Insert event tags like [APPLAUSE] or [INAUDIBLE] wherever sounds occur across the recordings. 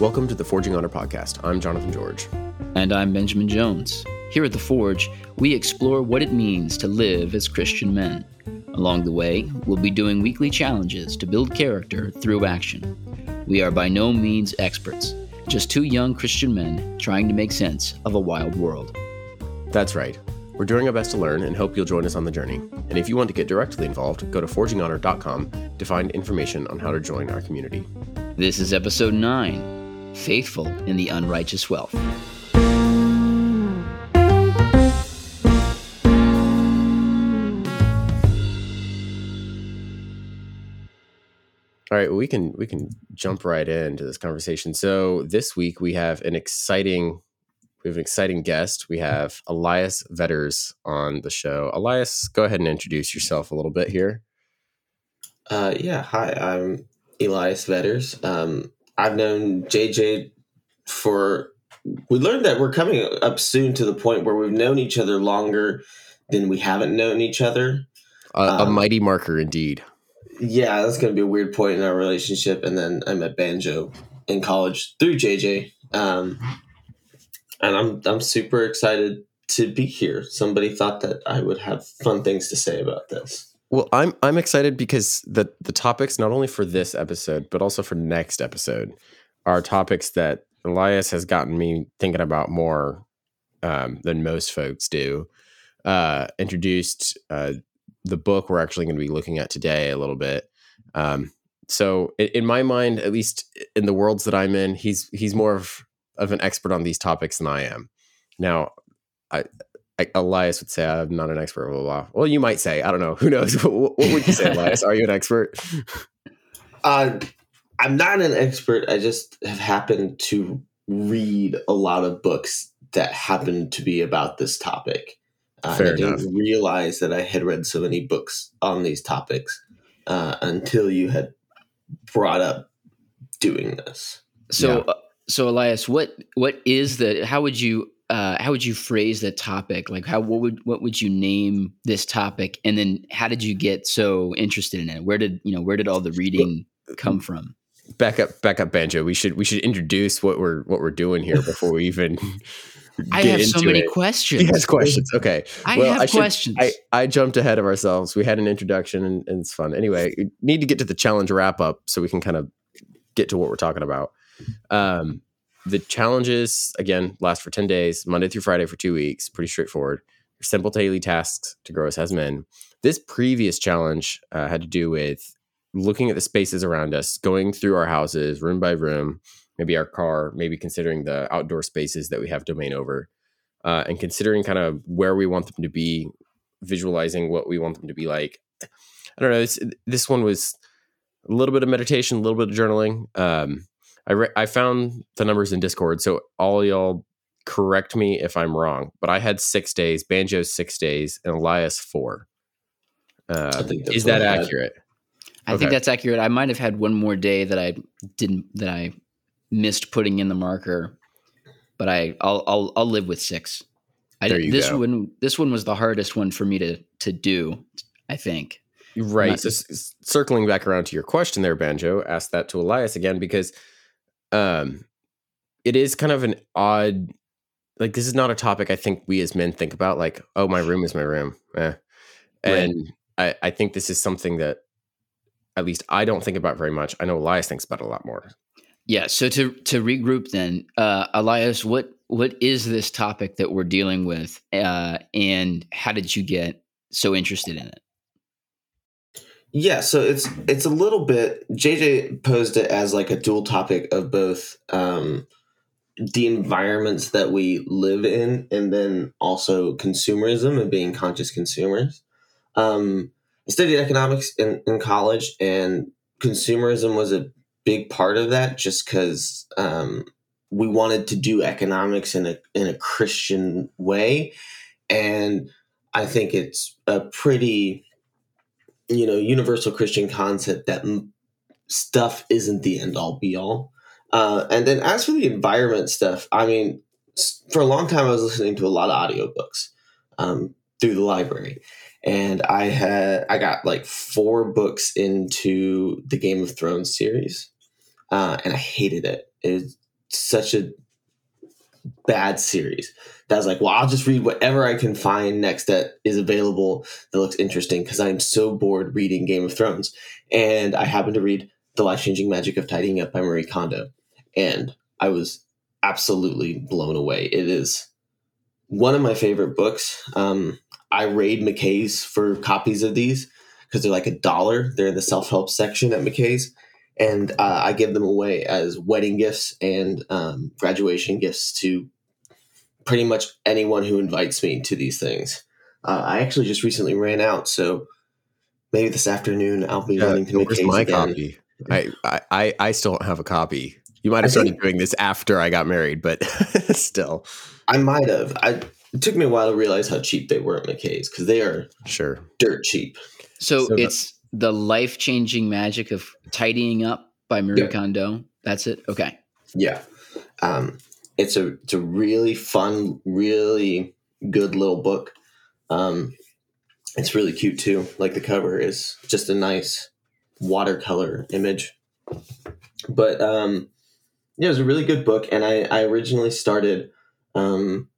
Welcome to the Forging Honor podcast. I'm Jonathan George. And I'm Benjamin Jones. Here at The Forge, we explore what it means to live as Christian men. Along the way, we'll be doing weekly challenges to build character through action. We are by no means experts, just two young Christian men trying to make sense of a wild world. That's right. We're doing our best to learn and hope you'll join us on the journey. And if you want to get directly involved, go to forginghonor.com to find information on how to join our community. This is episode 9 faithful in the unrighteous wealth. All right, well, we can we can jump right into this conversation. So this week we have an exciting we have an exciting guest. We have Elias Vedders on the show. Elias, go ahead and introduce yourself a little bit here. Uh, yeah, hi, I'm Elias Vedders. Um, I've known JJ for. We learned that we're coming up soon to the point where we've known each other longer than we haven't known each other. Uh, um, a mighty marker, indeed. Yeah, that's going to be a weird point in our relationship. And then I met Banjo in college through JJ, um, and I'm I'm super excited to be here. Somebody thought that I would have fun things to say about this. Well, I'm I'm excited because the the topics not only for this episode but also for next episode are topics that Elias has gotten me thinking about more um, than most folks do. Uh, introduced uh, the book we're actually going to be looking at today a little bit. Um, so, in, in, my mind, at least in the worlds that I'm in, he's he's more of of an expert on these topics than I am. Now, I Elias would say, I'm not an expert, blah, blah, blah. Well, you might say, I don't know. [LAUGHS] Who knows? what, would you say, Elias? Are you an expert? [LAUGHS] Uh, I'm not an expert. I just have happened to read a lot of books that happen to be about this topic. Uh, I didn't realize that I had read so many books on these topics uh, until you had brought up doing this. So, yeah. uh, so Elias, what what is the? How would you uh, how would you phrase the topic? Like, how what would what would you name this topic? And then, how did you get so interested in it? Where did you know where did all the reading come from? Back up, back up, banjo. We should we should introduce what we're what we're doing here before we even. [LAUGHS] I have so many it. questions. He has questions. Okay, I well, have I should, questions. I, I jumped ahead of ourselves. We had an introduction, and, and it's fun. Anyway, need to get to the challenge wrap up so we can kind of get to what we're talking about. Um, the challenges again last for 10 days monday through friday for two weeks pretty straightforward. Simple daily tasks to grow us as men. This previous challenge uh, had to do with looking at the spaces around us going through our houses room by room maybe our car maybe considering the outdoor spaces that we have domain over uh, and considering kind of where we want them to be visualizing what we want them to be like. I don't know this, this one was a little bit of meditation a little bit of journaling um, I re- I found the numbers in Discord, so all y'all correct me if I'm wrong, but I had six days, Banjo six days, and Elias four. Uh, is that accurate? I okay. think that's accurate. I might have had one more day that I didn't that I missed putting in the marker, but I I'll I'll, I'll live with six. I there this go. one this one was the hardest one for me to to do. I think. Right. Not, so, circling back around to your question there, Banjo, ask that to Elias again because um it is kind of an odd like this is not a topic I think we as men think about like oh my room is my room eh. and right. I, I think this is something that at least I don't think about very much I know Elias thinks about a lot more yeah so to to regroup then uh Elias what what is this topic that we're dealing with uh and how did you get so interested in it yeah, so it's it's a little bit. JJ posed it as like a dual topic of both um, the environments that we live in, and then also consumerism and being conscious consumers. Um, I studied economics in, in college, and consumerism was a big part of that, just because um, we wanted to do economics in a in a Christian way, and I think it's a pretty you know universal christian concept that stuff isn't the end all be all uh, and then as for the environment stuff i mean for a long time i was listening to a lot of audiobooks um, through the library and i had i got like four books into the game of thrones series uh, and i hated it. it such a bad series that was like, well, I'll just read whatever I can find next that is available that looks interesting because I'm so bored reading Game of Thrones. And I happened to read The Life Changing Magic of Tidying Up by Marie Kondo. And I was absolutely blown away. It is one of my favorite books. Um, I raid McKay's for copies of these because they're like a dollar. They're in the self help section at McKay's. And uh, I give them away as wedding gifts and um, graduation gifts to pretty much anyone who invites me to these things. Uh, I actually just recently ran out, so maybe this afternoon I'll be Yeah, running to where's McKay's my again. copy? I, I- I I still don't have a copy. You might I have started think- doing this after I got married, but [LAUGHS] still, I might have. I it took me a while to realize how cheap they were at McKay's because they are sure. dirt cheap. So, So the- it's the life changing magic of tidying up by Marie Yep. Kondo. That's it. Okay. Yeah, um, it's a it's a really fun, really good little book. Um, it's really cute too. Like the cover is just a nice watercolor image. But um, yeah, it was a really good book, and I I originally started um,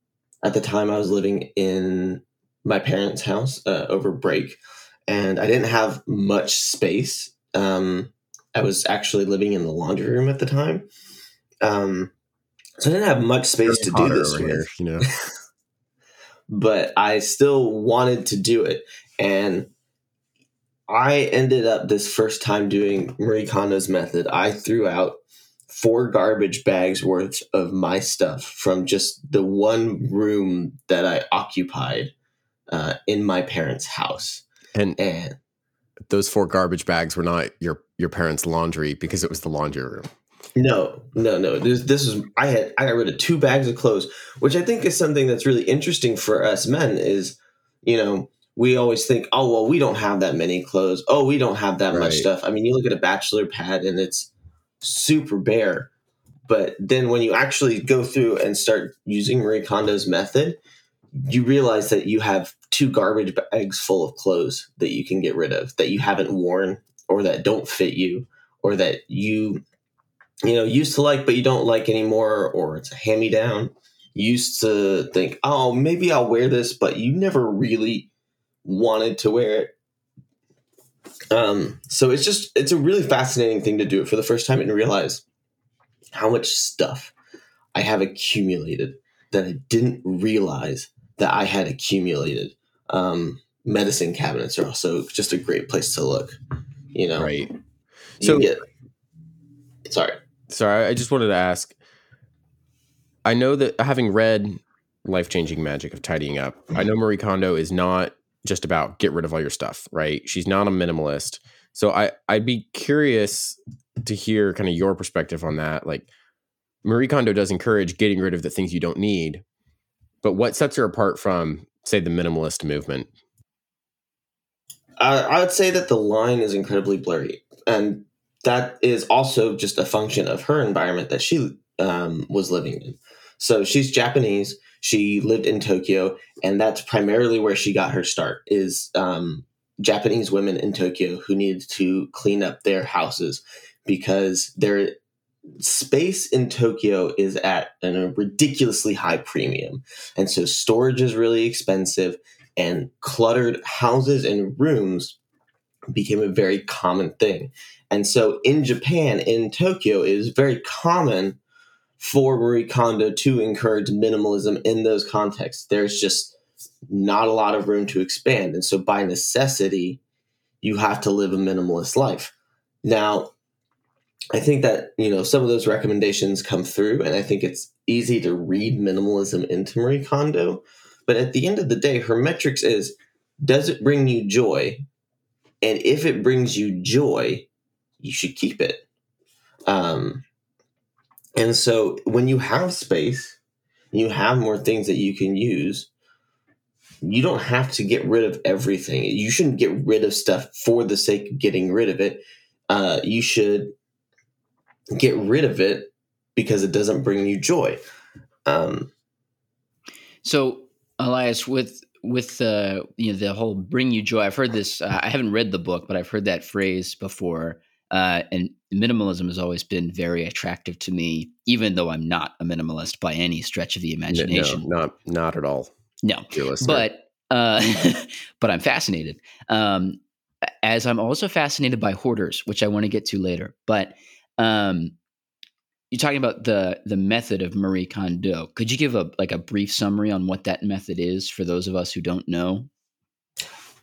at the time I was living in my parents' house uh, over break, and I didn't have much space. Um, I was actually living in the laundry room at the time. Um, so I didn't have much space to do this with, here, you know. [LAUGHS] but I still wanted to do it. And I ended up this first time doing Marie Kondo's method. I threw out four garbage bags worth of my stuff from just the one room that I occupied uh, in my parents' house. And And those four garbage bags were not your your parents' laundry because it was the laundry room. No, no, no. This this is I had I got rid of two bags of clothes, which I think is something that's really interesting for us men. Is you know we always think, oh well, we don't have that many clothes. Oh, we don't have that much stuff. I mean, you look at a bachelor pad and it's super bare, but then when you actually go through and start using Marie Kondo's method, you realize that you have two garbage bags full of clothes that you can get rid of that you haven't worn or that don't fit you or that you you know used to like but you don't like anymore or it's a hand me down used to think oh maybe i'll wear this but you never really wanted to wear it. Um so it's just it's a really fascinating thing to do it for the first time and realize how much stuff i have accumulated that i didn't realize that i had accumulated um medicine cabinets are also just a great place to look you know Right. you So- get sorry Sorry, I just wanted to ask. I know that having read Life Changing Magic of Tidying Up, I know Marie Kondo is not just about get rid of all your stuff, right? She's not a minimalist. So I, I'd be curious to hear kind of your perspective on that. Like Marie Kondo does encourage getting rid of the things you don't need, but what sets her apart from, say, the minimalist movement? I, I would say that the line is incredibly blurry, and that is also just a function of her environment that she um, was living in. So she's Japanese. She lived in Tokyo, and that's primarily where she got her start. Is um, Japanese women in Tokyo who needed to clean up their houses because their space in Tokyo is at a ridiculously high premium, and so storage is really expensive and cluttered houses and rooms became a very common thing. And so in Japan, in Tokyo, it is very common for Marie Kondo to encourage minimalism in those contexts. There's just not a lot of room to expand. And so by necessity, you have to live a minimalist life. Now, I think that, you know, some of those recommendations come through, and I think it's easy to read minimalism into Marie Kondo. But at the end of the day, her metrics is does it bring you joy? And if it brings you joy, you should keep it. Um, and so when you have space, you have more things that you can use. You don't have to get rid of everything. You shouldn't get rid of stuff for the sake of getting rid of it. Uh, you should get rid of it because it doesn't bring you joy. Um, So, Elias, with with the you know the whole "bring you joy," I've heard this. Uh, I haven't read the book, but I've heard that phrase before. Uh, and minimalism has always been very attractive to me, even though I'm not a minimalist by any stretch of the imagination. No, not not at all. No, but uh, [LAUGHS] but I'm fascinated. Um, as I'm also fascinated by hoarders, which I want to get to later. But um, you're talking about the the method of Marie Kondo. Could you give a like a brief summary on what that method is for those of us who don't know?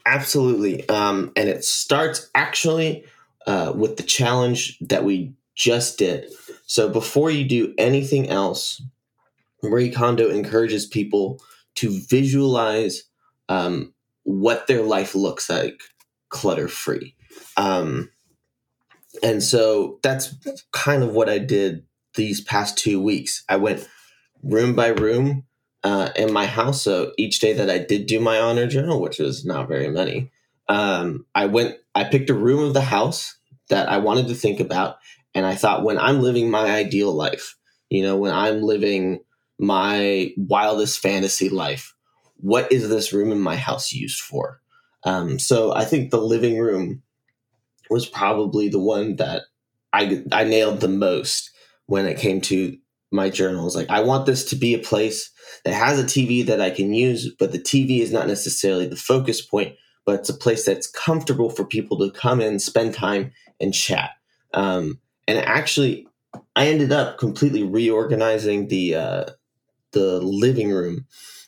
Absolutely, um, and it starts actually uh, with the challenge that we just did. So before you do anything else, Marie Kondo encourages people to visualize um, what their life looks like clutter free. Um, and so that's kind of what I did these past two weeks. I went room by room uh, in my house. So each day that I did do my honor journal, which was not very many, um, I went, I picked a room of the house that I wanted to think about. And I thought, when I'm living my ideal life, you know, when I'm living my wildest fantasy life, what is this room in my house used for? Um, so I think the living room was probably the one that I I nailed the most when it came to my journals. Like I want this to be a place that has a TV that I can use, but the TV is not necessarily the focus point, but it's a place that's comfortable for people to come in, spend time, and chat. Um, and actually, I ended up completely reorganizing the uh, the living room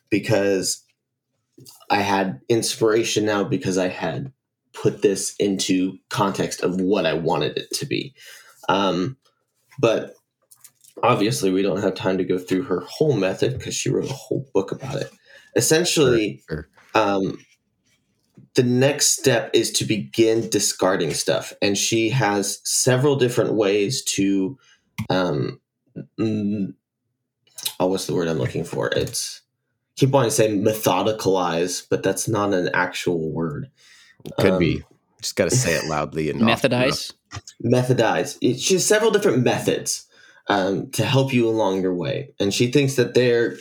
because I had inspiration now because I had put this into context of what I wanted it to be. Um, but obviously, we don't have time to go through her whole method because she wrote a whole book about it. Essentially, sure, sure. Um, the next step is to begin discarding stuff. And she has several different ways to, um, mm, oh, what's the word I'm looking for? It's, keep wanting to say methodicalize, but that's not an actual word. Could um, be. Just got to say it loudly and methodize. Methodize. She has several different methods um, to help you along your way, and she thinks that they're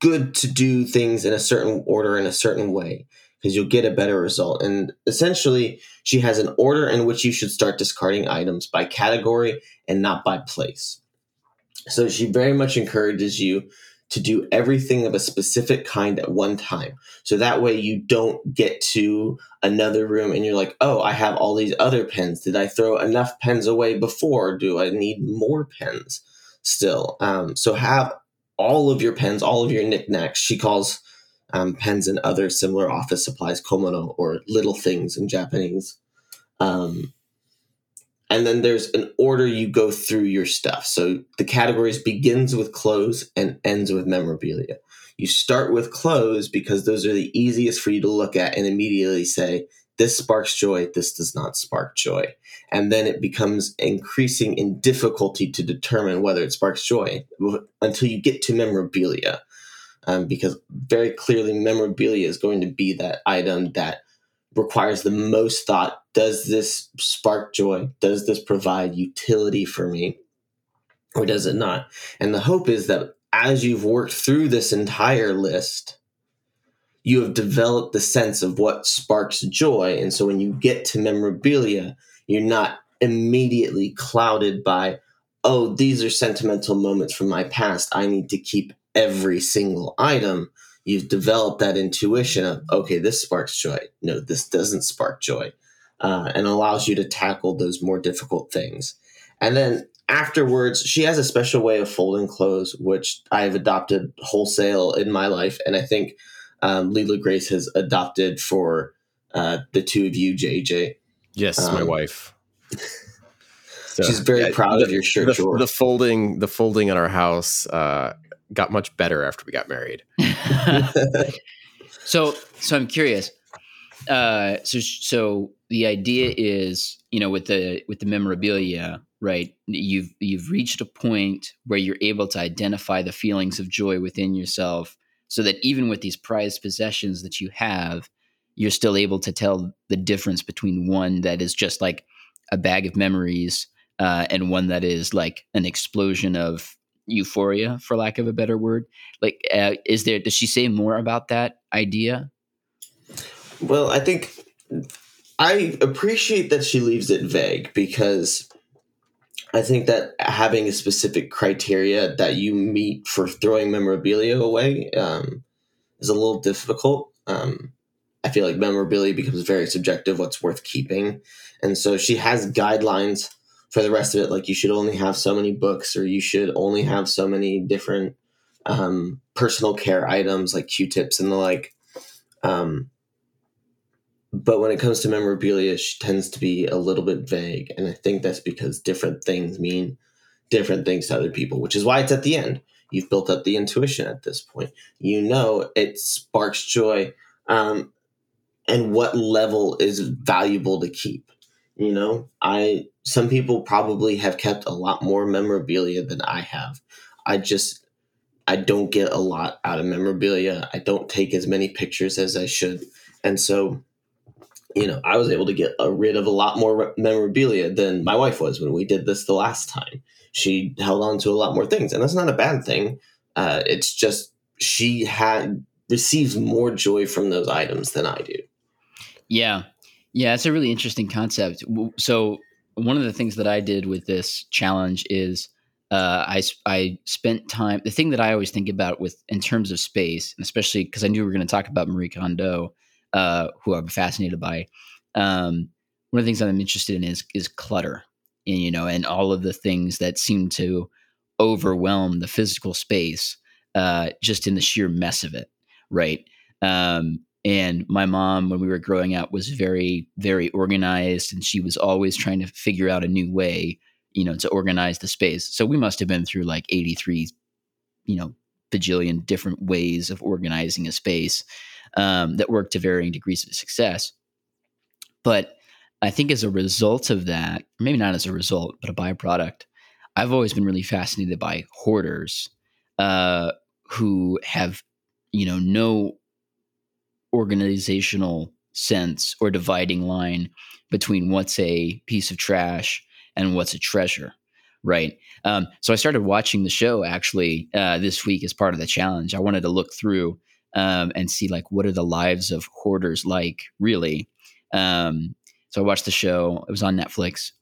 good to do things in a certain order in a certain way because you'll get a better result. And essentially, she has an order in which you should start discarding items by category and not by place. So she very much encourages you to do everything of a specific kind at one time. So that way you don't get to another room and you're like, oh, I have all these other pens. Did I throw enough pens away before? Do I need more pens still? Um, so have all of your pens, all of your knickknacks. She calls um, pens and other similar office supplies komono or little things in Japanese. Um, and then there's an order you go through your stuff. So the categories begins with clothes and ends with memorabilia. You start with clothes because those are the easiest for you to look at and immediately say, this sparks joy, this does not spark joy. And then it becomes increasing in difficulty to determine whether it sparks joy until you get to memorabilia um, because very clearly memorabilia is going to be that item that requires the most thought. Does this spark joy? Does this provide utility for me? Or does it not? And the hope is that as you've worked through this entire list, you have developed the sense of what sparks joy. And so when you get to memorabilia, you're not immediately clouded by, oh, these are sentimental moments from my past. I need to keep every single item, you've developed that intuition of, okay, this sparks joy. No, this doesn't spark joy. Uh, and allows you to tackle those more difficult things. And then afterwards, she has a special way of folding clothes, which I've adopted wholesale in my life. And I think um, Leela Grace has adopted for uh, the two of you, JJ. Yes, um, my wife. [LAUGHS] So, she's very yeah, proud the, of your shirt the, drawer. The folding, the folding in our house uh, got much better after we got married. [LAUGHS] so, so I'm curious. Uh, so, so the idea is, you know, with the with the memorabilia, right? You've you've reached a point where you're able to identify the feelings of joy within yourself, so that even with these prized possessions that you have, you're still able to tell the difference between one that is just like a bag of memories uh, and one that is like an explosion of euphoria for lack of a better word like uh, is there does she say more about that idea well i think I appreciate that she leaves it vague because I think that having a specific criteria that you meet for throwing memorabilia away um, is a little difficult. Um, I feel like memorabilia becomes very subjective, what's worth keeping. And so she has guidelines for the rest of it, like you should only have so many books or you should only have so many different um, personal care items like Q tips and the like. Um, but when it comes to memorabilia, she tends to be a little bit vague. And I think that's because different things mean different things to other people, which is why it's at the end. You've built up the intuition at this point. You know it sparks joy. Um, and what level is valuable to keep. You know, I some people probably have kept a lot more memorabilia than I have. I just I don't get a lot out of memorabilia. I don't take as many pictures as I should. And so you know, I was able to get rid of a lot more memorabilia than my wife was when we did this the last time. She held on to a lot more things, and that's not a bad thing. Uh, it's just she had receives more joy from those items than I do. Yeah, yeah, it's a really interesting concept. So one of the things that I did with this challenge is uh, I I spent time. The thing that I always think about with in terms of space, and especially because I knew we were going to talk about Marie Kondo uh, who I'm fascinated by. Um, one of the things I'm interested in is is clutter, and you know, and all of the things that seem to overwhelm the physical space, uh, just in the sheer mess of it, right? Um, and my mom, when we were growing up, was very, very organized, and she was always trying to figure out a new way, you know, to organize the space. So we must have been through like 83, you know, bajillion different ways of organizing a space um, that worked to varying degrees of success. But I think as a result of that, maybe not as a result, but a byproduct, I've always been really fascinated by hoarders uh, who have, you know, no organizational sense or dividing line between what's a piece of trash and what's a treasure right um, so i started watching the show actually uh, this week as part of the challenge i wanted to look through um, and see like what are the lives of hoarders like really. Um, so I watched the show. It was on Netflix.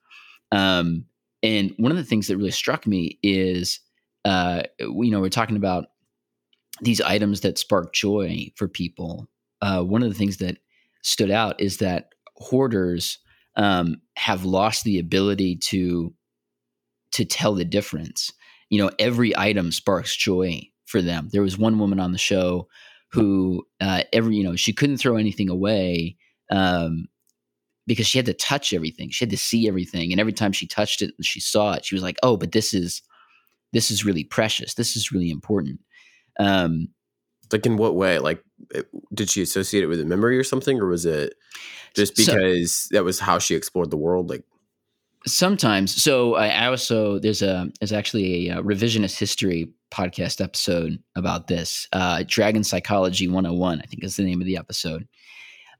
Um, and one of the things that really struck me is, uh, you know, we're talking about these items that spark joy for people. Uh, one of the things that stood out is that hoarders um, have lost the ability to to tell the difference. You know, every item sparks joy for them. There was one woman on the show who uh, every you know she couldn't throw anything away um, because she had to touch everything. She had to see everything, and every time she touched it and she saw it, she was like, "Oh, but this is this is really precious. This is really important." Um, like in what way? Like, did she associate it with a memory or something, or was it just because so, that was how she explored the world? Like, sometimes. So I also there's a there's actually a, a revisionist history podcast episode about this. Uh, Dragon Psychology 101, I think is the name of the episode.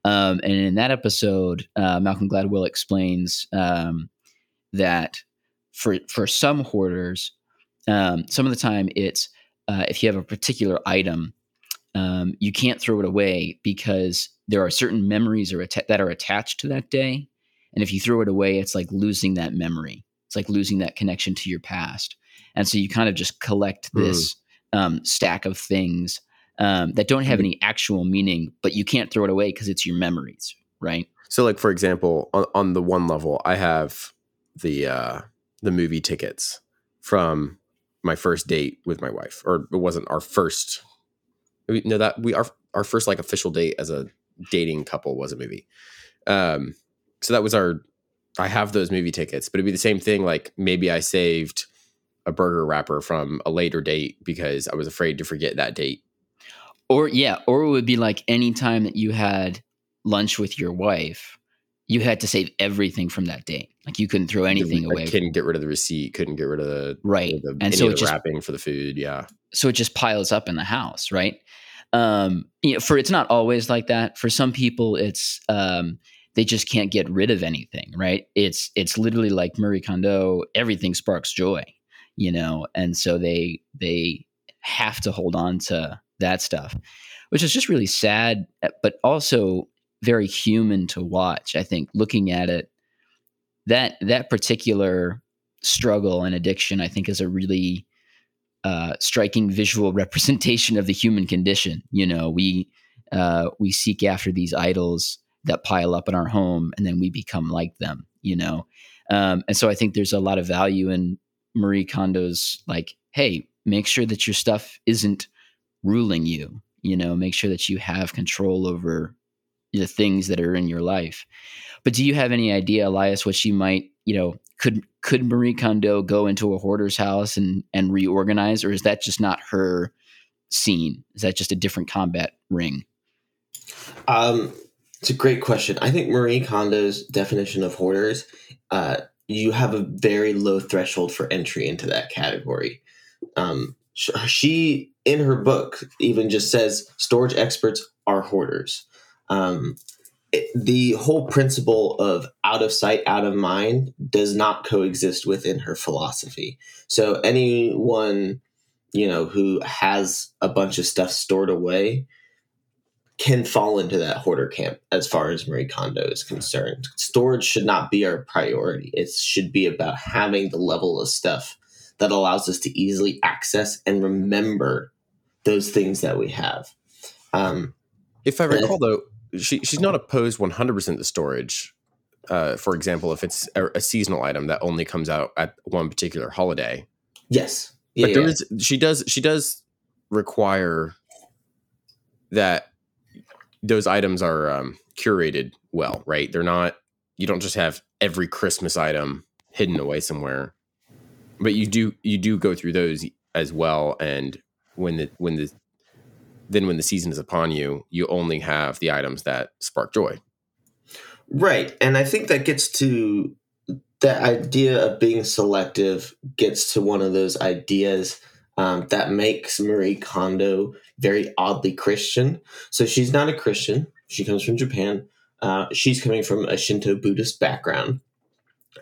Um, and in that episode, uh, Malcolm Gladwell explains um, that for for some hoarders, um, some of the time it's uh, if you have a particular item, um, you can't throw it away because there are certain memories are att- that are attached to that day, and if you throw it away, it's like losing that memory. It's like losing that connection to your past and so you kind of just collect hmm. this mm. um, stack of things um, that don't have mm. any actual meaning, but you can't throw it away because it's your memories, right? So, like for example, on, on the one level, I have the uh, the movie tickets from my first date with my wife, or it wasn't our first. No, that we our our first like official date as a dating couple was a movie. Um, so that was our. I have those movie tickets, but it'd be the same thing. Like maybe I saved a burger wrapper from a later date because I was afraid to forget that date. Or yeah, or it would be like any time that you had lunch with your wife, you had to save everything from that date. Like you couldn't throw anything I away. Couldn't get rid of the receipt. Couldn't get rid of the right. of The, and so it just wrapping for the food. Yeah. So it just piles up in the house, right? Um, you know, for it's not always like that. For some people, it's um, they just can't get rid of anything, right? It's it's literally like Marie Kondo. Everything sparks joy you know, and so they they have to hold on to that stuff, which is just really sad. Eh, but also, very human to watch. I think looking at it, that that particular struggle and addiction, I think, is a really uh, striking visual [LAUGHS] representation of the human condition. You know, we uh, we seek after these idols that pile up in our home, and then we become like them. You know, um, and so I think there's a lot of value in Marie Kondo's like, hey, make sure that your stuff isn't ruling you. You know, make sure that you have control over the things that are in your life. But do you have any idea, Elias, what she might, you know, could could Marie Kondo go into a hoarder's house and and reorganize, or is that just not her scene? Is that just a different combat ring? Um, it's a great question. I think Marie Kondo's definition of hoarders, uh, you have a very low threshold for entry into that category. Um, she, in her book, even just says storage experts are hoarders. Um, it, the whole principle of out of sight, out of mind does not coexist within her philosophy. So anyone, you know, who has a bunch of stuff stored away can fall into that hoarder camp as far as Marie Kondo is concerned. Storage should not be our priority. It should be about having the level of stuff that allows us to easily access and remember those things that we have. Um, if I recall, though, she she's not opposed 100% to storage. Uh, for example, if it's a, a, seasonal item that only comes out at one particular holiday. Yes. Yeah, but there yeah. is she does she does require that those items are um, curated well, right? They're not you don't just have every Christmas item hidden away somewhere, but you do you do go through those as well. And when the when the then when the season is upon you, you only have the items that spark joy. Right. And I think that gets to that idea of being selective gets to one of those ideas um, that makes Marie Kondo very oddly Christian. So she's not a Christian. She comes from Japan. Uh, she's coming from a Shinto Buddhist background.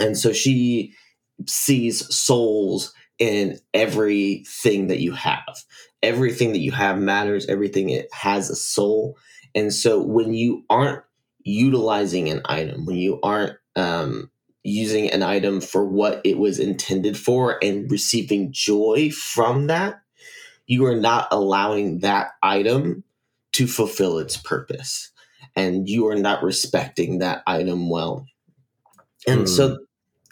And so she sees souls in everything that you have everything that you have matters, everything it has a soul. And so when you aren't utilizing an item, when you aren't um, using an item for what it was intended for and receiving joy from that, you are not allowing that item to fulfill its purpose. And you are not respecting that item well. And mm. so hmm.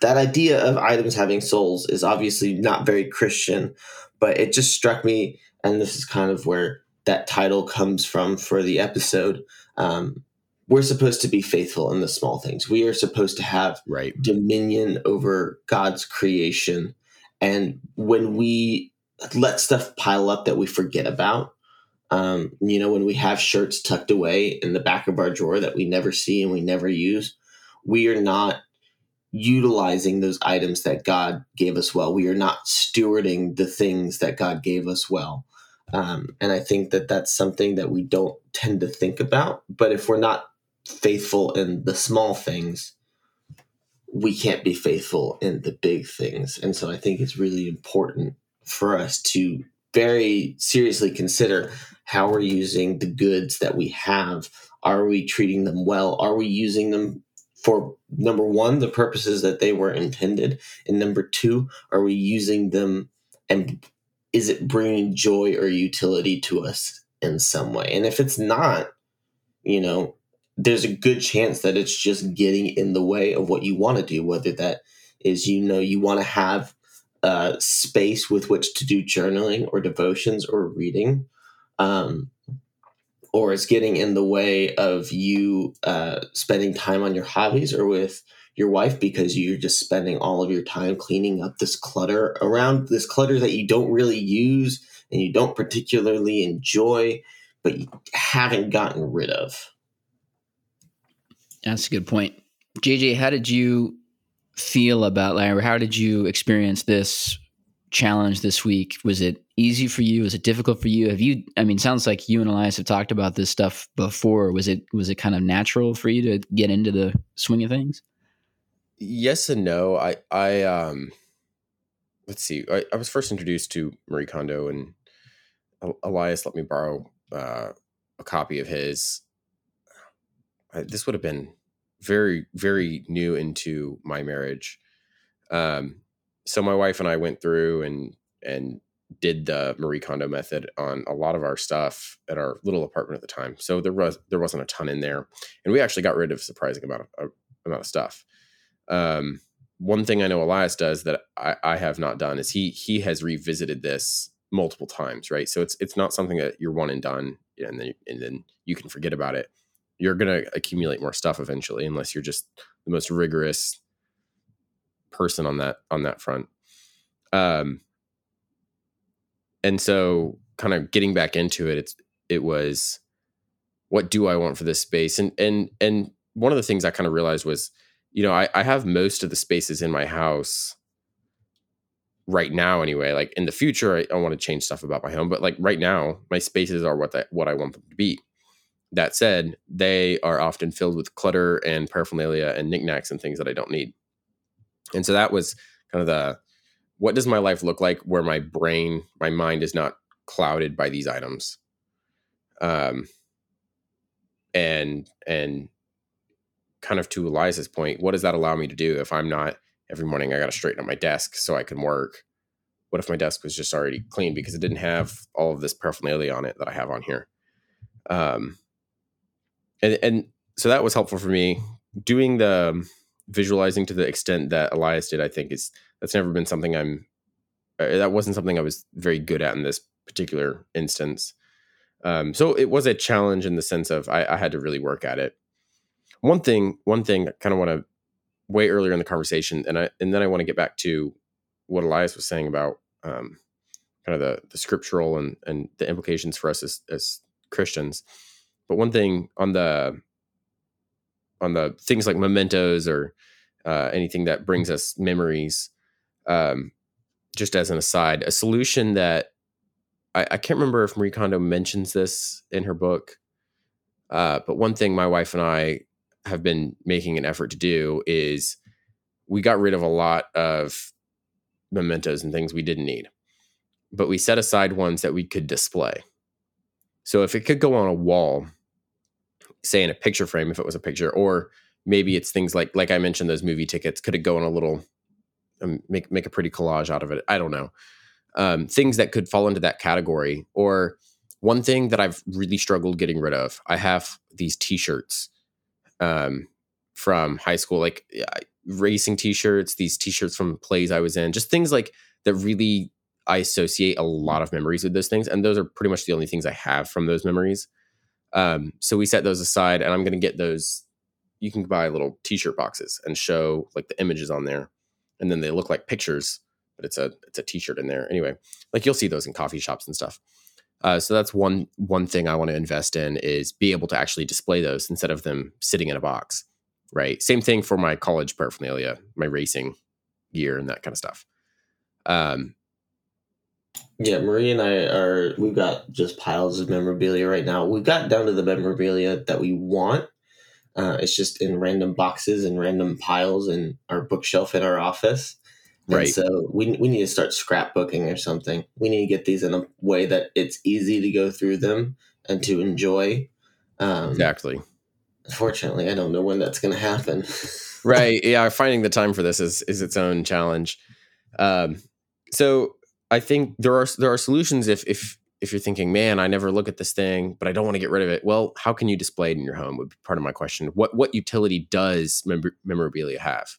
that idea of items having souls is obviously not very Christian, but it just struck me and this is kind of where that title comes from for the episode. Um, we're supposed to be faithful in the small things. We are supposed to have right. dominion over God's creation. And when we let stuff pile up that we forget about, um, you know, when we have shirts tucked away in the back of our drawer that we never see and we never use, we are not utilizing those items that God gave us well. We are not stewarding the things that God gave us well. Um, and I think that that's something that we don't tend to think about. But if we're not faithful in the small things, we can't be faithful in the big things. And so I think it's really important for us to very seriously consider how we're using the goods that we have. Are we treating them well? Are we using them for number one, the purposes that they were intended? And number two, are we using them and is it bringing joy or utility to us in some way? And if it's not, you know, there's a good chance that it's just getting in the way of what you want to do, whether that is, you know, you want to have a space with which to do journaling or devotions or reading. Um, or it's getting in the way of you uh, spending time on your hobbies or with your wife because you're just spending all of your time cleaning up this clutter around this clutter that you don't really use and you don't particularly enjoy, but you haven't gotten rid of. That's a good point. JJ, how did you feel about like how did you experience this challenge this week? Was it easy for you? Was it difficult for you? Have you I mean, sounds like you and Elias have talked about this stuff before. Was it was it kind of natural for you to get into the swing of things? Yes and no. I I um let's see. I, I was first introduced to Marie Kondo and Elias let me borrow uh, a copy of his. this would have been very very new into my marriage. Um, so my wife and I went through and and did the Marie Kondo method on a lot of our stuff at our little apartment at the time. So there was there wasn't a ton in there, and we actually got rid of a surprising amount of uh, amount of stuff. Um, one thing I know Elias does that I, I have not done is he he has revisited this multiple times, right? So it's it's not something that you're one and done, and then and then you can forget about it. You're gonna accumulate more stuff eventually, unless you're just the most rigorous person on that on that front. Um, and so kind of getting back into it, it's it was what do I want for this space, and and and one of the things I kind of realized was, you know, I, I have most of the spaces in my house right now anyway like in the future I, I want to change stuff about my home but like right now my spaces are what that what i want them to be. That said they are often filled with clutter and paraphernalia and knickknacks and things that i don't need. And so that was kind of the what does my life look like where my brain my mind is not clouded by these items? Um and and kind of to Elias's point what does that allow me to do if i'm not every morning I got to straighten up my desk so I can work. What if my desk was just already clean because it didn't have all of this paraphernalia on it that I have on here? Um, and and so that was helpful for me. Doing the visualizing to the extent that Elias did, I think is that's never been something I'm. Uh, that wasn't something I was very good at in this particular instance. Um, so it was a challenge in the sense of I, I had to really work at it. One thing, one thing I kind of want to way earlier in the conversation, and I and then I want to get back to what Elias was saying about um, kind of the the scriptural and and the implications for us as as Christians. But one thing on the on the things like mementos or uh, anything that brings us memories, um, just as an aside, a solution that I, I can't remember if Marie Kondo mentions this in her book, uh, but one thing my wife and I have been making an effort to do is we got rid of a lot of mementos and things we didn't need, but we set aside ones that we could display. So if it could go on a wall, say in a picture frame, if it was a picture, or maybe it's things like like I mentioned those movie tickets, could it go on a little um, make make a pretty collage out of it? I don't know. Um, things that could fall into that category, or one thing that I've really struggled getting rid of. I have these T-shirts um, from high school, like racing t-shirts, these t-shirts from plays I was in, just things like that really I associate a lot of memories with those things. And those are pretty much the only things I have from those memories. Um, so we set those aside and I'm going to get those. You can buy little t-shirt boxes and show like the images on there. And then they look like pictures, but it's a, it's a t-shirt in there. Anyway, like you'll see those in coffee shops and stuff. Uh, so that's one one thing I want to invest in is be able to actually display those instead of them sitting in a box. Right. Same thing for my college paraphernalia, my racing gear, and that kind of stuff. Um, yeah, Marie and I are we've got just piles of memorabilia right now. We've got down to the memorabilia that we want. Uh, it's just in random boxes and random piles in our bookshelf in our office. Right. And so we, we need to start scrapbooking or something. We need to get these in a way that it's easy to go through them and to enjoy. Um, exactly. Unfortunately, I don't know when that's going to happen. [LAUGHS] right. Yeah. Finding the time for this is, is its own challenge. Um, so I think there are, there are solutions if, if, if you're thinking, man, I never look at this thing, but I don't want to get rid of it. Well, how can you display it in your home? Would be part of my question. What, what utility does memorabilia have?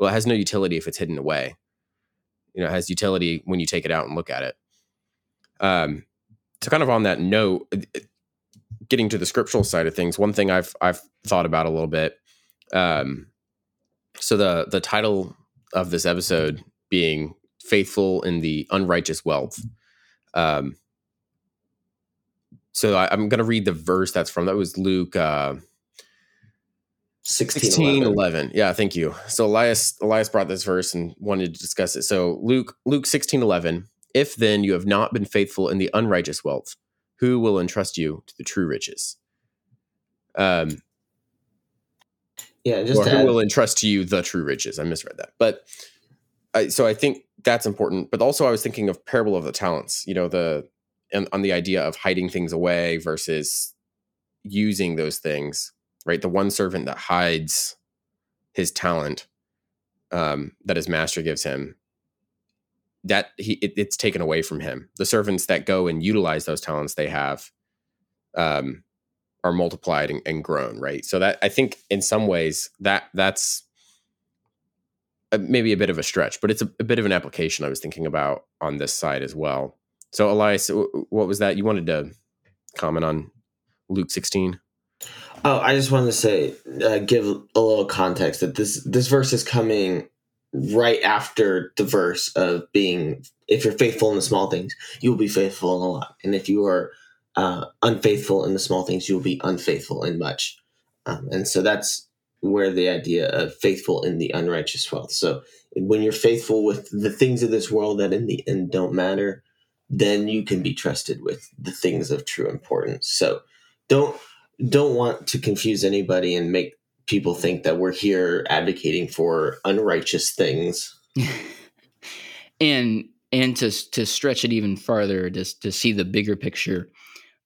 Well, it has no utility if it's hidden away. You know, has utility when you take it out and look at it. Um, so kind of on that note, getting to the scriptural side of things, one thing I've I've thought about a little bit. Um, so the the title of this episode being "Faithful in the Unrighteous Wealth." Um, so I, am going to read the verse that's from that was Luke. Uh, 16, 11. Yeah, thank you. So Elias Elias brought this verse and wanted to discuss it. So Luke Luke 16, 11. If then you have not been faithful in the unrighteous wealth, who will entrust you to the true riches? Um yeah, just or who add- will entrust to you the true riches. I misread that. But I, so I think that's important. But also I was thinking of parable of the talents, you know, the and on the idea of hiding things away versus using those things right? The one servant that hides his talent um, that his master gives him, that he it, it's taken away from him. The servants that go and utilize those talents they have um, are multiplied and, and grown, right? So that I think in some ways that that's a, maybe a bit of a stretch, but it's a, a, bit of an application I was thinking about on this side as well. So Elias, what was that? You wanted to comment on Luke 16? Oh, I just wanted to say, uh, give a little context that this this verse is coming right after the verse of being, if you're faithful in the small things, you will be faithful in a lot, and if you are uh, unfaithful in the small things, you will be unfaithful in much. Um, and so that's where the idea of faithful in the unrighteous wealth. So when you're faithful with the things of this world that in the end don't matter, then you can be trusted with the things of true importance. So don't don't want to confuse anybody and make people think that we're here advocating for unrighteous things. [LAUGHS] and and to to stretch it even farther, just to see the bigger picture,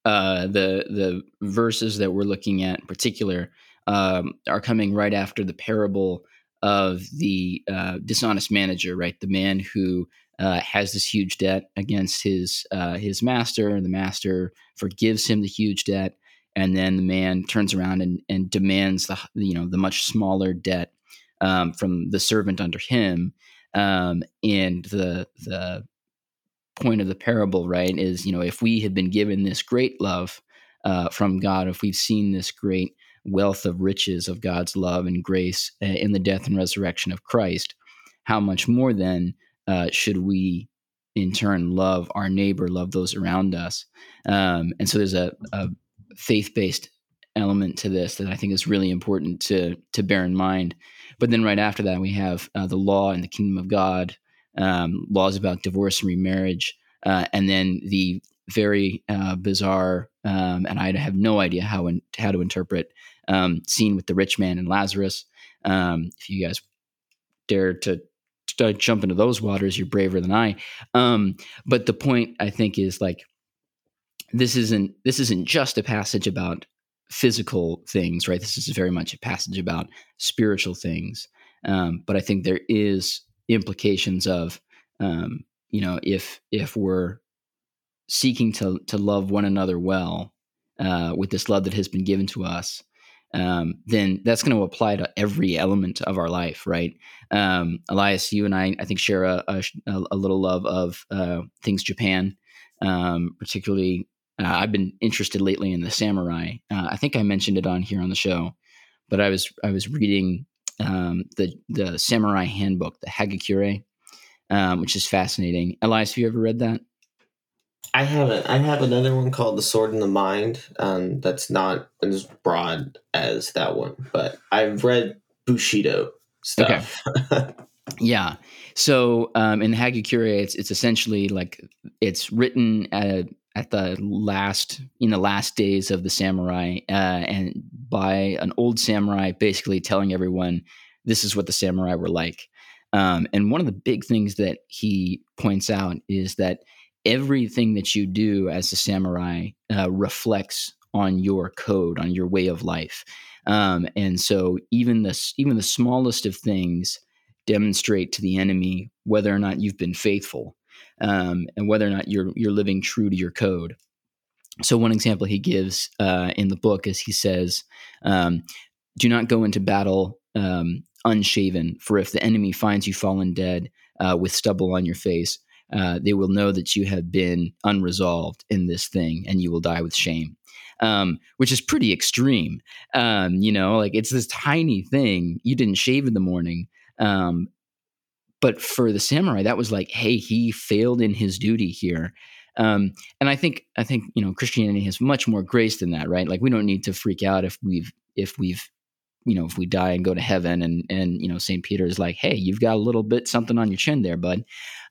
uh, the the verses that we're looking at in particular um, are coming right after the parable of the uh, dishonest manager, right? The man who uh, has this huge debt against his uh, his master, and the master forgives him the huge debt, and then the man turns around and, and demands the you know the much smaller debt um, from the servant under him. Um, and the the point of the parable, right, is you know if we have been given this great love uh, from God, if we've seen this great wealth of riches of God's love and grace uh, in the death and resurrection of Christ, how much more then uh, should we in turn love our neighbor, love those around us? Um, and so there's a, a faith based element to this that I think is really important to to bear in mind. But then right after that, we have uh, the law and the kingdom of God, um, laws about divorce and remarriage, uh, and then the very uh, bizarre, um, and I have no idea how in, how to interpret um, scene with the rich man and Lazarus. Um, if you guys dare to, to, jump into those waters, you're braver than I. Um, but the point I think is like this isn't this isn't just a passage about physical things, right? This is very much a passage about spiritual things. Um, but I think there is implications of um, you know if if we're seeking to to love one another well uh, with this love that has been given to us, um, then that's going to apply to every element of our life, right? Um, Elias, you and I, I think, share a, a, a little love of uh, things Japan, um, particularly. Uh, I've been interested lately in the samurai. Uh, I think I mentioned it on here on the show, but I was I was reading um, the the samurai handbook, the Hagakure, um, which is fascinating. Elias, have you ever read that? I haven't. I have another one called The Sword in the Mind. Um, that's not as broad as that one, but I've read Bushido stuff. Okay. [LAUGHS] yeah. So um, in Hagakure, it's it's essentially like it's written at, at the last in the last days of the samurai, uh, and by an old samurai, basically telling everyone this is what the samurai were like. Um, and one of the big things that he points out is that everything that you do as a samurai uh, reflects on your code, on your way of life. Um, and so even the even the smallest of things demonstrate to the enemy whether or not you've been faithful um, and whether or not you're you're living true to your code. So one example he gives uh, in the book is he says, um, "Do not go into battle um, unshaven, for if the enemy finds you fallen dead uh, with stubble on your face, uh, they will know that you have been unresolved in this thing and you will die with shame. Um, which is pretty extreme. Um, you know, like it's this tiny thing. You didn't shave in the morning. Um, but for the samurai, that was like, hey, he failed in his duty here. Um, and I think I think you know Christianity has much more grace than that, right? Like we don't need to freak out if we've if we've you know if we die and go to heaven and and you know St. Peter is like, hey, you've got a little bit something on your chin there, bud.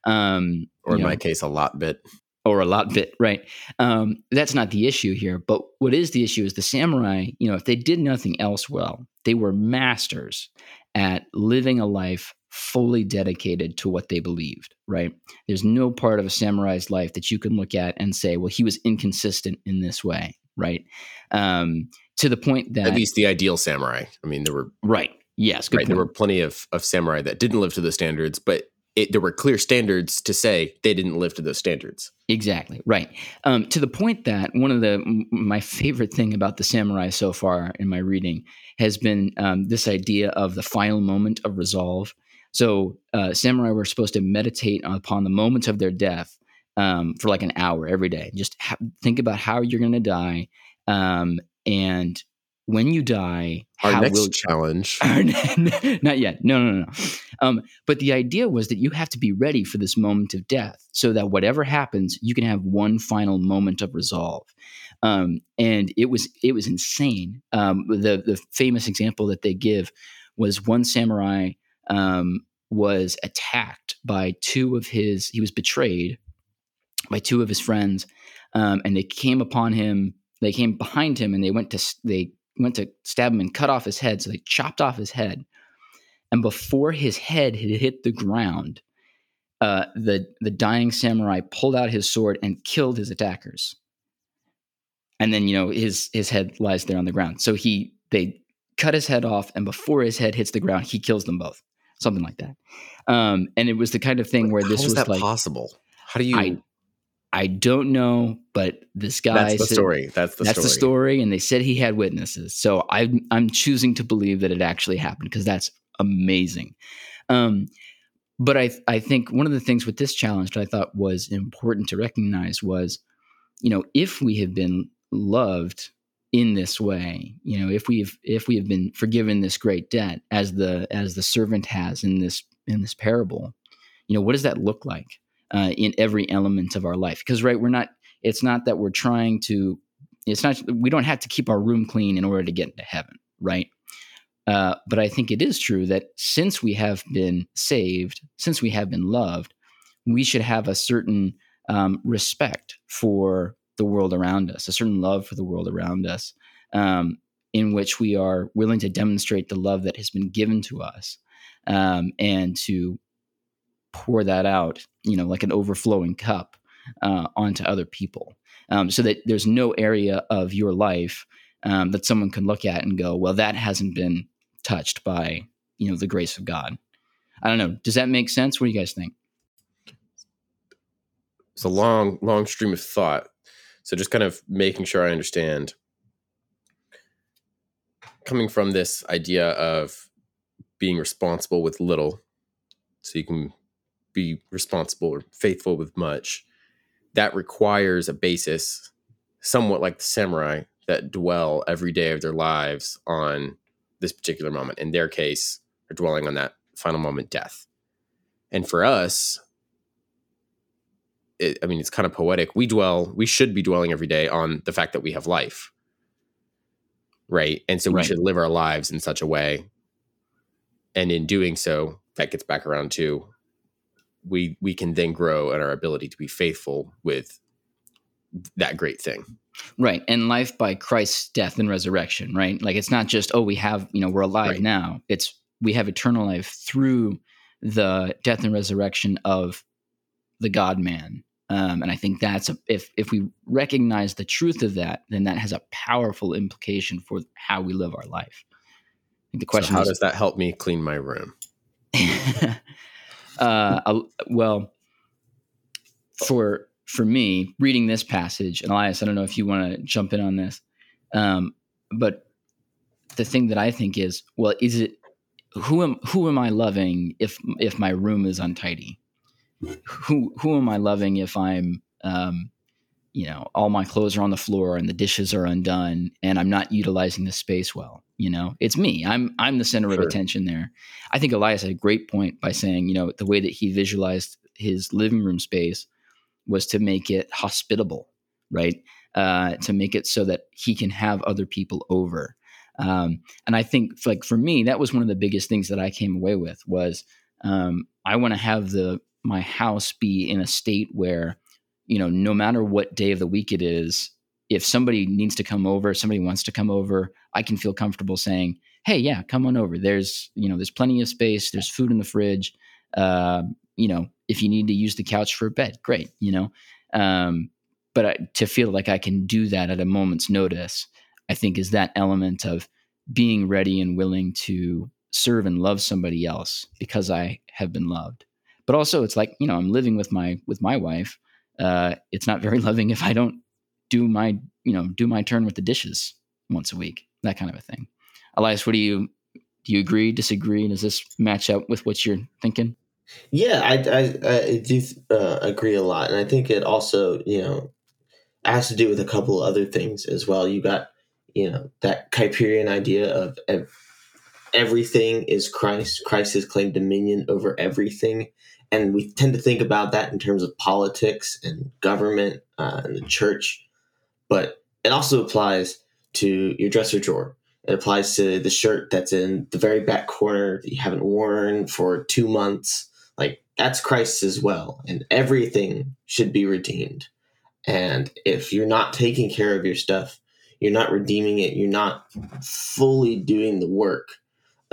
Um, or in know, my case, a lot bit. Or a lot bit, right? Um, that's not the issue here. But what is the issue is the samurai, you know, if they did nothing else well, they were masters at living a life fully dedicated to what they believed, right? There's no part of a samurai's life that you can look at and say, well, he was inconsistent in this way, right? Um, to the point that At least the ideal samurai. I mean, there were right. Yes, good right, there were plenty of of samurai that didn't live to the standards, but it, there were clear standards to say they didn't live to those standards. Exactly right. Um, to the point that one of the m- my favorite thing about the samurai so far in my reading has been um, this idea of the final moment of resolve. So uh, samurai were supposed to meditate upon the moment of their death um, for like an hour every day. Just ha- think about how you're going to die, um, and when you die, Our how next will challenge. [LAUGHS] not yet. No, no, no. no. Um, but the idea was that you have to be ready for this moment of death, so that whatever happens, you can have one final moment of resolve. Um, and it was it was insane. Um, the the famous example that they give was one samurai um, was attacked by two of his. He was betrayed by two of his friends, um, and they came upon him. They came behind him, and they went to they went to stab him and cut off his head. So they chopped off his head, and before his head had hit the ground, uh, the the dying samurai pulled out his sword and killed his attackers. And then you know his his head lies there on the ground. So he they cut his head off, and before his head hits the ground, he kills them both. Something like that. Um, and it was the kind of thing where How this is was that like possible? How do you? I I don't know, but this guy that's the said- story. That's the that's story. the story, and they said he had witnesses. So I'm I'm choosing to believe that it actually happened because that's amazing. Um, but I I think one of the things with this challenge that I thought was important to recognize was, you know, if we have been loved in this way, you know, if we've if we have been forgiven this great debt as the as the servant has in this in this parable, you know, what does that look like uh, in every element of our life? Because right, we're not. It's not that we're trying to it's not we don't have to keep our room clean in order to get into heaven right uh, but i think it is true that since we have been saved since we have been loved we should have a certain um, respect for the world around us a certain love for the world around us um, in which we are willing to demonstrate the love that has been given to us um, and to pour that out you know like an overflowing cup uh, onto other people um, so that there's no area of your life um, that someone can look at and go, well, that hasn't been touched by you know the grace of God. I don't know. Does that make sense? What do you guys think? It's a long, long stream of thought. So just kind of making sure I understand. Coming from this idea of being responsible with little, so you can be responsible or faithful with much, that requires a basis, somewhat like the samurai that dwell every day of their lives on this particular moment. In their case, they're dwelling on that final moment, death. And for us, it, I mean, it's kind of poetic. We dwell, we should be dwelling every day on the fact that we have life. Right. And so we should live our lives in such a way. And in doing so, that gets back around to we we can then grow in our ability to be faithful with that great thing. Right. And life by Christ's death and resurrection, right? Like it's not just, oh, we have, you know, we're alive Right. now. It's we have eternal life through the death and resurrection of the God man. Um, and I think that's a, if if we recognize the truth of that, then that has a powerful implication for how we live our life. The So question how is, does that help me clean my room? [LAUGHS] uh, well, for for me, reading this passage, and Elias, I don't know if you want to jump in on this, um, but the thing that I think is, well, is it who am who am I loving if if my room is untidy? Who who am I loving if I'm um, you know all my clothes are on the floor and the dishes are undone and I'm not utilizing the space well? You know, it's me. I'm I'm the center Sure. of attention there. I think Elias had a great point by saying, you know, the way that he visualized his living room space was to make it hospitable, right? Uh, to make it so that he can have other people over. Um, and I think, like for me, that was one of the biggest things that I came away with was um, I want to have the my house be in a state where, you know, no matter what day of the week it is, if somebody needs to come over, somebody wants to come over, I can feel comfortable saying, "Hey, yeah, come on over. There's you know, there's plenty of space. There's food in the fridge. Uh, you know, if you need to use the couch for a bed, great. You know, um, but I, to feel like I can do that at a moment's notice, I think is that element of being ready and willing to serve and love somebody else because I have been loved. But also, it's like you know, I'm living with my with my wife. Uh, it's not very [LAUGHS] loving if I don't do my you know do my turn with the dishes once a week, that kind of a thing. Elias, what do you do? You agree? Disagree? Does this match up with what you're thinking? Yeah, I I, I do uh, agree a lot, and I think it also you know has to do with a couple other things as well. You got you know that Kuyperian idea of everything is Christ. Christ has claimed dominion over everything, and we tend to think about that in terms of politics and government uh, and the church, but it also applies to your dresser drawer. It applies to the shirt that's in the very back corner that you haven't worn for two months. Like that's Christ as well, and everything should be redeemed. And if you're not taking care of your stuff, you're not redeeming it, you're not fully doing the work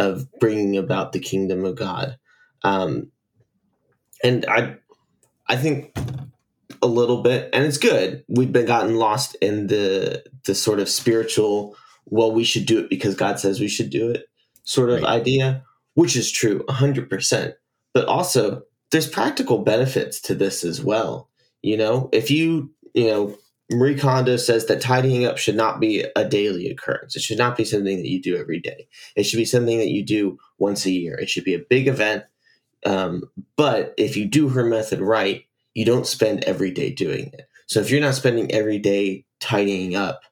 of bringing about the kingdom of God. Um, and I, I think a little bit, and it's good. We've been gotten lost in the the sort of spiritual. Well, we should do it because God says we should do it, sort of right. idea, which is true, hundred percent. But also, there's practical benefits to this as well. You know, if you you know Marie Kondo says that tidying up should not be a daily occurrence. It should not be something that you do every day. It should be something that you do once a year. It should be a big event. Um, but if you do her method right, you don't spend every day doing it. So if you're not spending every day tidying up,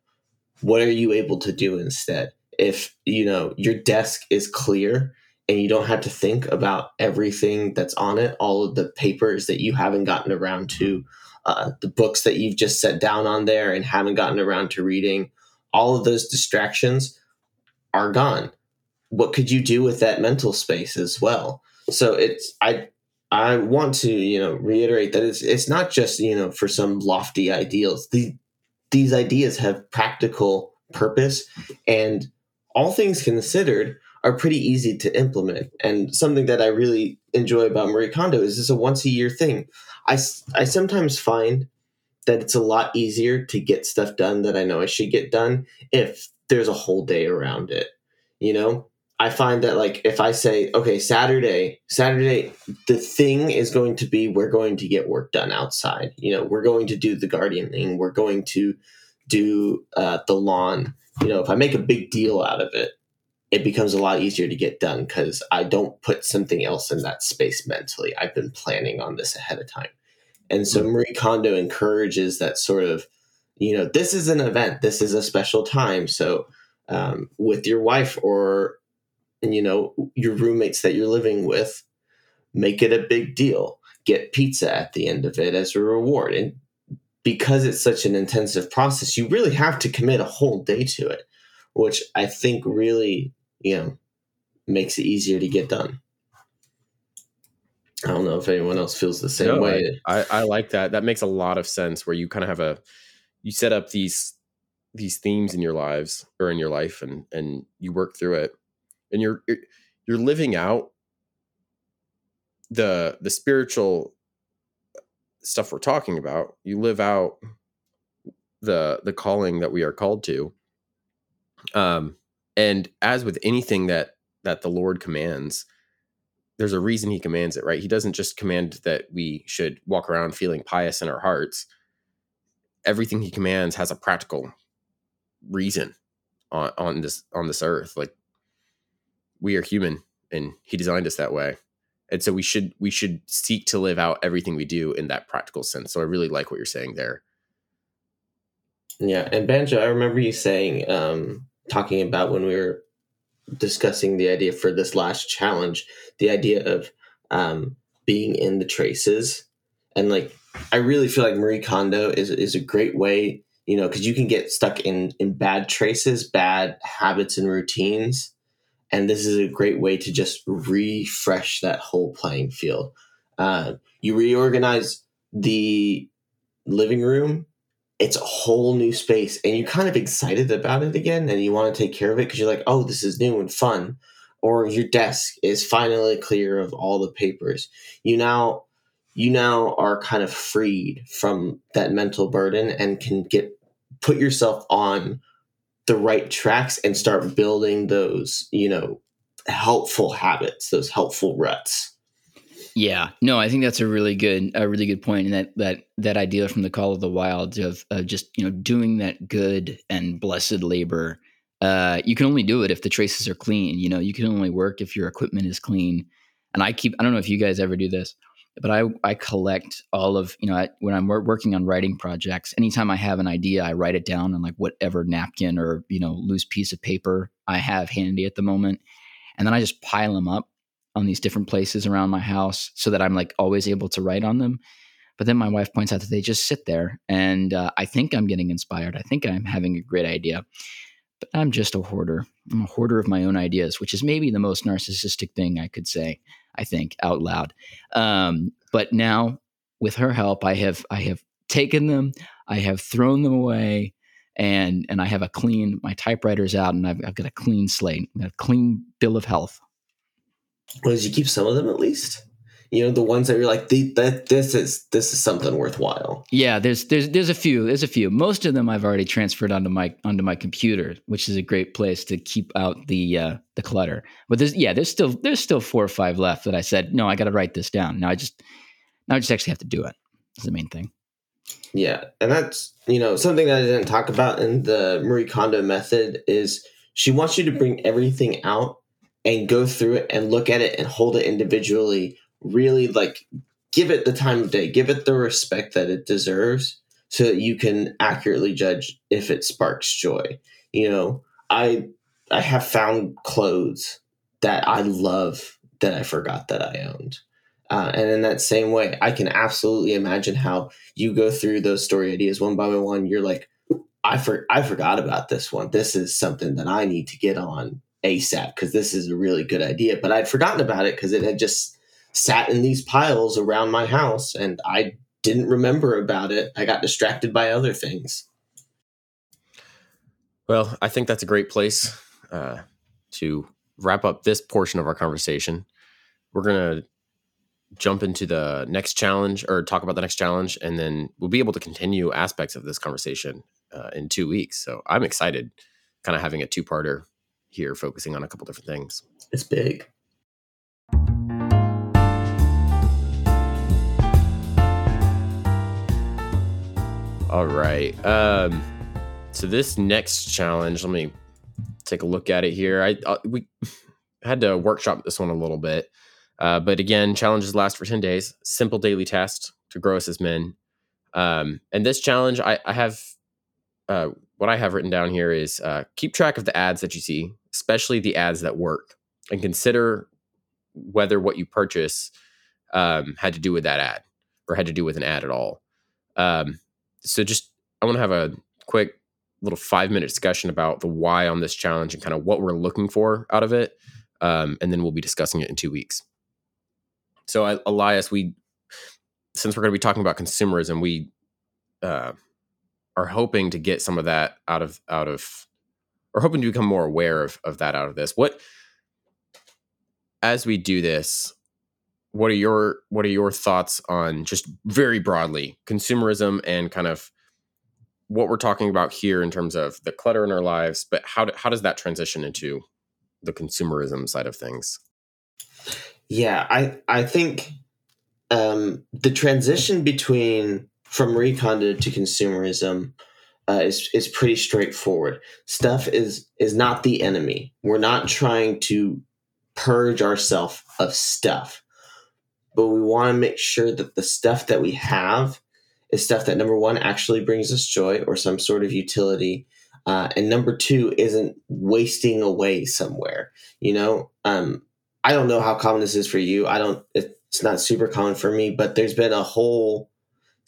what are you able to do instead? If you know your desk is clear and you don't have to think about everything that's on it, all of the papers that you haven't gotten around to uh, the books that you've just set down on there and haven't gotten around to reading, all of those distractions are gone. What could you do with that mental space as well? So it's I I want to you know reiterate that it's it's not just you know for some lofty ideals. The, these ideas have practical purpose, and all things considered, are pretty easy to implement. And something that I really enjoy about Marie Kondo is this a once a year thing. I, I sometimes find that it's a lot easier to get stuff done that I know I should get done if there's a whole day around it. You know, I find that like if I say, okay, Saturday, Saturday, the thing is going to be we're going to get work done outside. You know, we're going to do the gardening, thing, we're going to do uh, the lawn. You know, if I make a big deal out of it, it becomes a lot easier to get done because I don't put something else in that space mentally. I've been planning on this ahead of time. And so mm-hmm. Marie Kondo encourages that sort of, you know, this is an event, this is a special time. So um, with your wife or, you know, your roommates that you're living with, make it a big deal. Get pizza at the end of it as a reward. And because it's such an intensive process, you really have to commit a whole day to it, which I think really, you know, makes it easier to get done. I don't know if anyone else feels the same no, way. I, I like that. That makes a lot of sense where you kind of have a you set up these these themes in your lives or in your life and and you work through it and you're you're living out the the spiritual stuff we're talking about. You live out the the calling that we are called to. Um and as with anything that that the Lord commands, there's a reason he commands it, right? He doesn't just command that we should walk around feeling pious in our hearts. Everything he commands has a practical reason on, on this on this earth. Like we are human and he designed us that way. And so we should we should seek to live out everything we do in that practical sense. So I really like what you're saying there. Yeah, and Banjo, I remember you saying, um, talking about when we were discussing the idea for this last challenge, the idea of um, being in the traces, and like I really feel like Marie Kondo is is a great way, you know, because you can get stuck in in bad traces, bad habits and routines, and this is a great way to just refresh that whole playing field. Uh, you reorganize the living room it's a whole new space and you're kind of excited about it again and you want to take care of it because you're like, oh, this is new and fun. Or your desk is finally clear of all the papers. You now you now are kind of freed from that mental burden and can get put yourself on the right tracks and start building those, you know, helpful habits, those helpful ruts. Yeah, no, I think that's a really good, a really good point, and that that that idea from the Call of the Wild of, of just you know doing that good and blessed labor. Uh, you can only do it if the traces are clean. You know, you can only work if your equipment is clean. And I keep, I don't know if you guys ever do this, but I I collect all of you know I, when I'm working on writing projects. Anytime I have an idea, I write it down on like whatever napkin or you know loose piece of paper I have handy at the moment, and then I just pile them up on these different places around my house so that I'm like always able to write on them. But then my wife points out that they just sit there, and uh, I think I'm getting inspired. I think I'm having a great idea, but I'm just a hoarder. I'm a hoarder of my own ideas, which is maybe the most narcissistic thing I could say. I think out loud. Um, but now, with her help, I have I have taken them, I have thrown them away, and and I have a clean. My typewriter's out, and I've, I've got a clean slate, a clean bill of health. Well, did you keep some of them at least? you know the ones that you're like that this is this is something worthwhile yeah there's there's there's a few there's a few most of them i've already transferred onto my onto my computer which is a great place to keep out the uh the clutter but there's yeah there's still there's still four or five left that i said no i gotta write this down now i just now i just actually have to do it. it is the main thing yeah and that's you know something that i didn't talk about in the marie kondo method is she wants you to bring everything out and go through it and look at it and hold it individually really like give it the time of day, give it the respect that it deserves so that you can accurately judge if it sparks joy. You know, I I have found clothes that I love that I forgot that I owned. Uh, and in that same way, I can absolutely imagine how you go through those story ideas one by one. You're like, I for I forgot about this one. This is something that I need to get on ASAP because this is a really good idea. But I'd forgotten about it because it had just sat in these piles around my house and I didn't remember about it. I got distracted by other things. Well, I think that's a great place uh, to wrap up this portion of our conversation. We're going to jump into the next challenge or talk about the next challenge, and then we'll be able to continue aspects of this conversation uh, in two weeks. So I'm excited, kind of having a two parter here, focusing on a couple different things. It's big. All right. Um, so this next challenge, let me take a look at it here. I, I uh, we had to workshop this one a little bit, uh, but again, challenges last for ten days. Simple daily test to grow us as men. Um, and this challenge, I, I have uh, what I have written down here is uh, keep track of the ads that you see, especially the ads that work, and consider whether what you purchase um, had to do with that ad or had to do with an ad at all. Um, so just I want to have a quick little five minute discussion about the why on this challenge and kind of what we're looking for out of it, um, and then we'll be discussing it in two weeks. So Elias, we since we're going to be talking about consumerism, we uh, are hoping to get some of that out of out of or hoping to become more aware of of that out of this. What as we do this, what are your what are your thoughts on just very broadly consumerism and kind of what we're talking about here in terms of the clutter in our lives but how do, how does that transition into the consumerism side of things yeah i i think um the transition between from Marie Kondo to consumerism uh, is is pretty straightforward. Stuff is is not the enemy. We're not trying to purge ourselves of stuff but we want to make sure that the stuff that we have is stuff that number one actually brings us joy or some sort of utility uh, and number two isn't wasting away somewhere you know um, i don't know how common this is for you i don't it's not super common for me but there's been a whole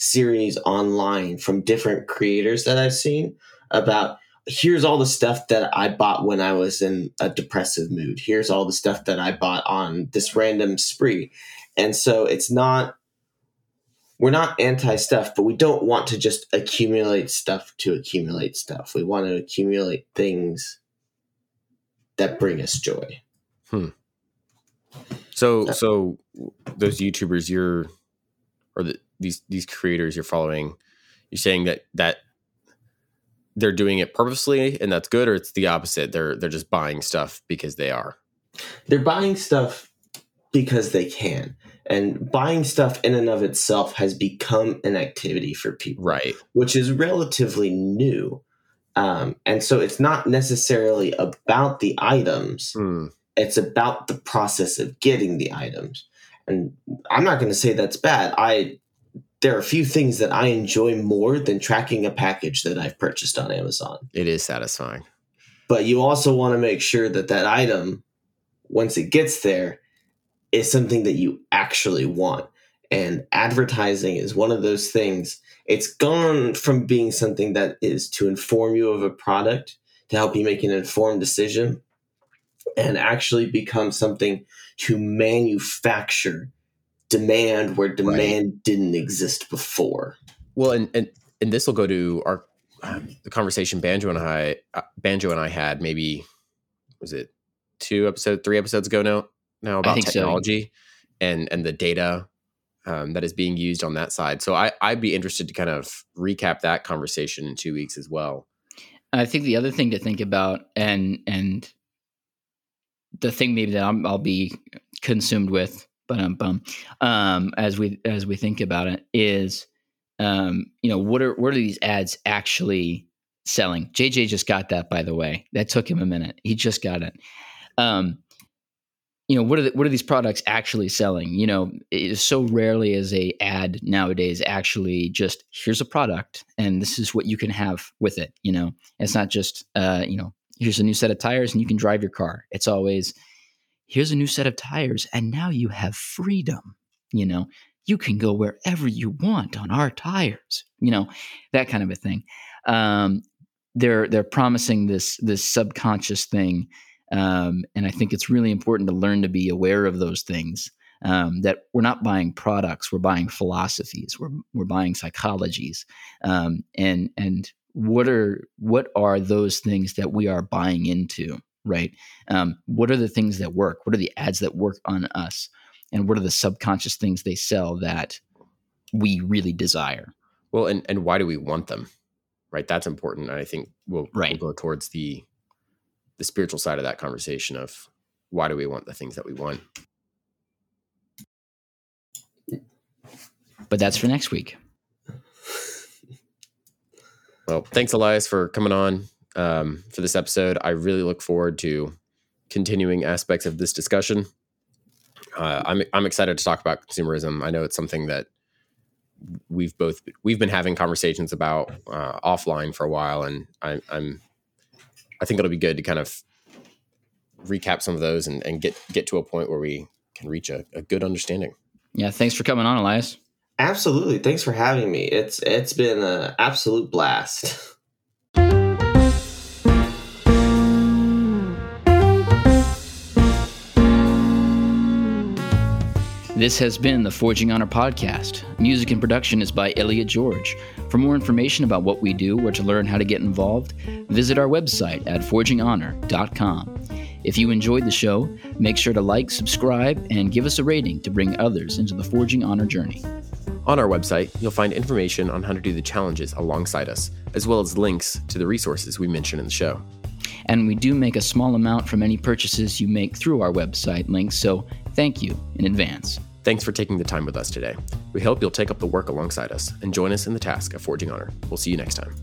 series online from different creators that i've seen about here's all the stuff that I bought when I was in a depressive mood. Here's all the stuff that I bought on this random spree. And so it's not, we're not anti stuff, but we don't want to just accumulate stuff to accumulate stuff. We want to accumulate things that bring us joy. Hmm. So, so those YouTubers you're, or the, these these creators you're following, you're saying that that they're doing it purposely and that's good, or it's the opposite. They're they're just buying stuff because they are. They're buying stuff because they can. And buying stuff in and of itself has become an activity for people, Right. which is relatively new. Um, and so it's not necessarily about the items, Mm, it's about the process of getting the items. And I'm not going to say that's bad. I there are a few things that I enjoy more than tracking a package that I've purchased on Amazon. it is satisfying. But you also want to make sure that that item once it gets there is something that you actually want. And advertising is one of those things. It's gone from being something that is to inform you of a product to help you make an informed decision and actually become something to manufacture demand where demand didn't exist before. Well, and and and this will go to our um, the conversation Banjo and I uh, Banjo and I had maybe was it two episode three episodes ago now now about think so. technology and and the data um, that is being used on that side. So I I'd be interested to kind of recap that conversation in two weeks as well. I think the other thing to think about, and and the thing maybe that I'm, I'll be consumed with, but um, bum, um, as we as we think about it, is um, you know what are what are these ads actually selling? JJ just got that, by the way. That took him a minute. He just got it. Um, you know what are the, what are these products actually selling? You know, so rarely is a ad nowadays actually just here's a product and this is what you can have with it. You know, it's not just uh, you know here's a new set of tires and you can drive your car. It's always here's a new set of tires and now you have freedom. You know, you can go wherever you want on our tires. You know, that kind of a thing. Um, they're they're promising this this subconscious thing, um, and I think it's really important to learn to be aware of those things. Um, that we're not buying products, we're buying philosophies, we're we're buying psychologies, um, and and what are what are those things that we are buying into, right? Um, what are the things that work? What are the ads that work on us? And what are the subconscious things they sell that we really desire? Well, and and why do we want them? Right, that's important. And I think we'll, Right. we'll go towards the the spiritual side of that conversation of why do we want the things that we want. But that's for next week. Well, thanks, Elias, for coming on um, for this episode. I really look forward to continuing aspects of this discussion. Uh, I'm I'm excited to talk about consumerism. I know it's something that we've both we've been having conversations about uh, offline for a while, and I, I'm I think it'll be good to kind of recap some of those and, and get get to a point where we can reach a, a good understanding. Yeah, thanks for coming on, Elias. Absolutely. Thanks for having me. It's it's been an absolute blast. [LAUGHS] This has been the Forging Honor podcast. Music and production is by Elliot George. For more information about what we do or to learn how to get involved, visit our website at forginghonor.com. If you enjoyed the show, make sure to like, subscribe, and give us a rating to bring others into the Forging Honor journey. On our website, you'll find information on how to do the challenges alongside us, as well as links to the resources we mention in the show. And we do make a small amount from any purchases you make through our website links, so thank you in advance. Thanks for taking the time with us today. We hope you'll take up the work alongside us and join us in the task of forging honor. We'll see you next time.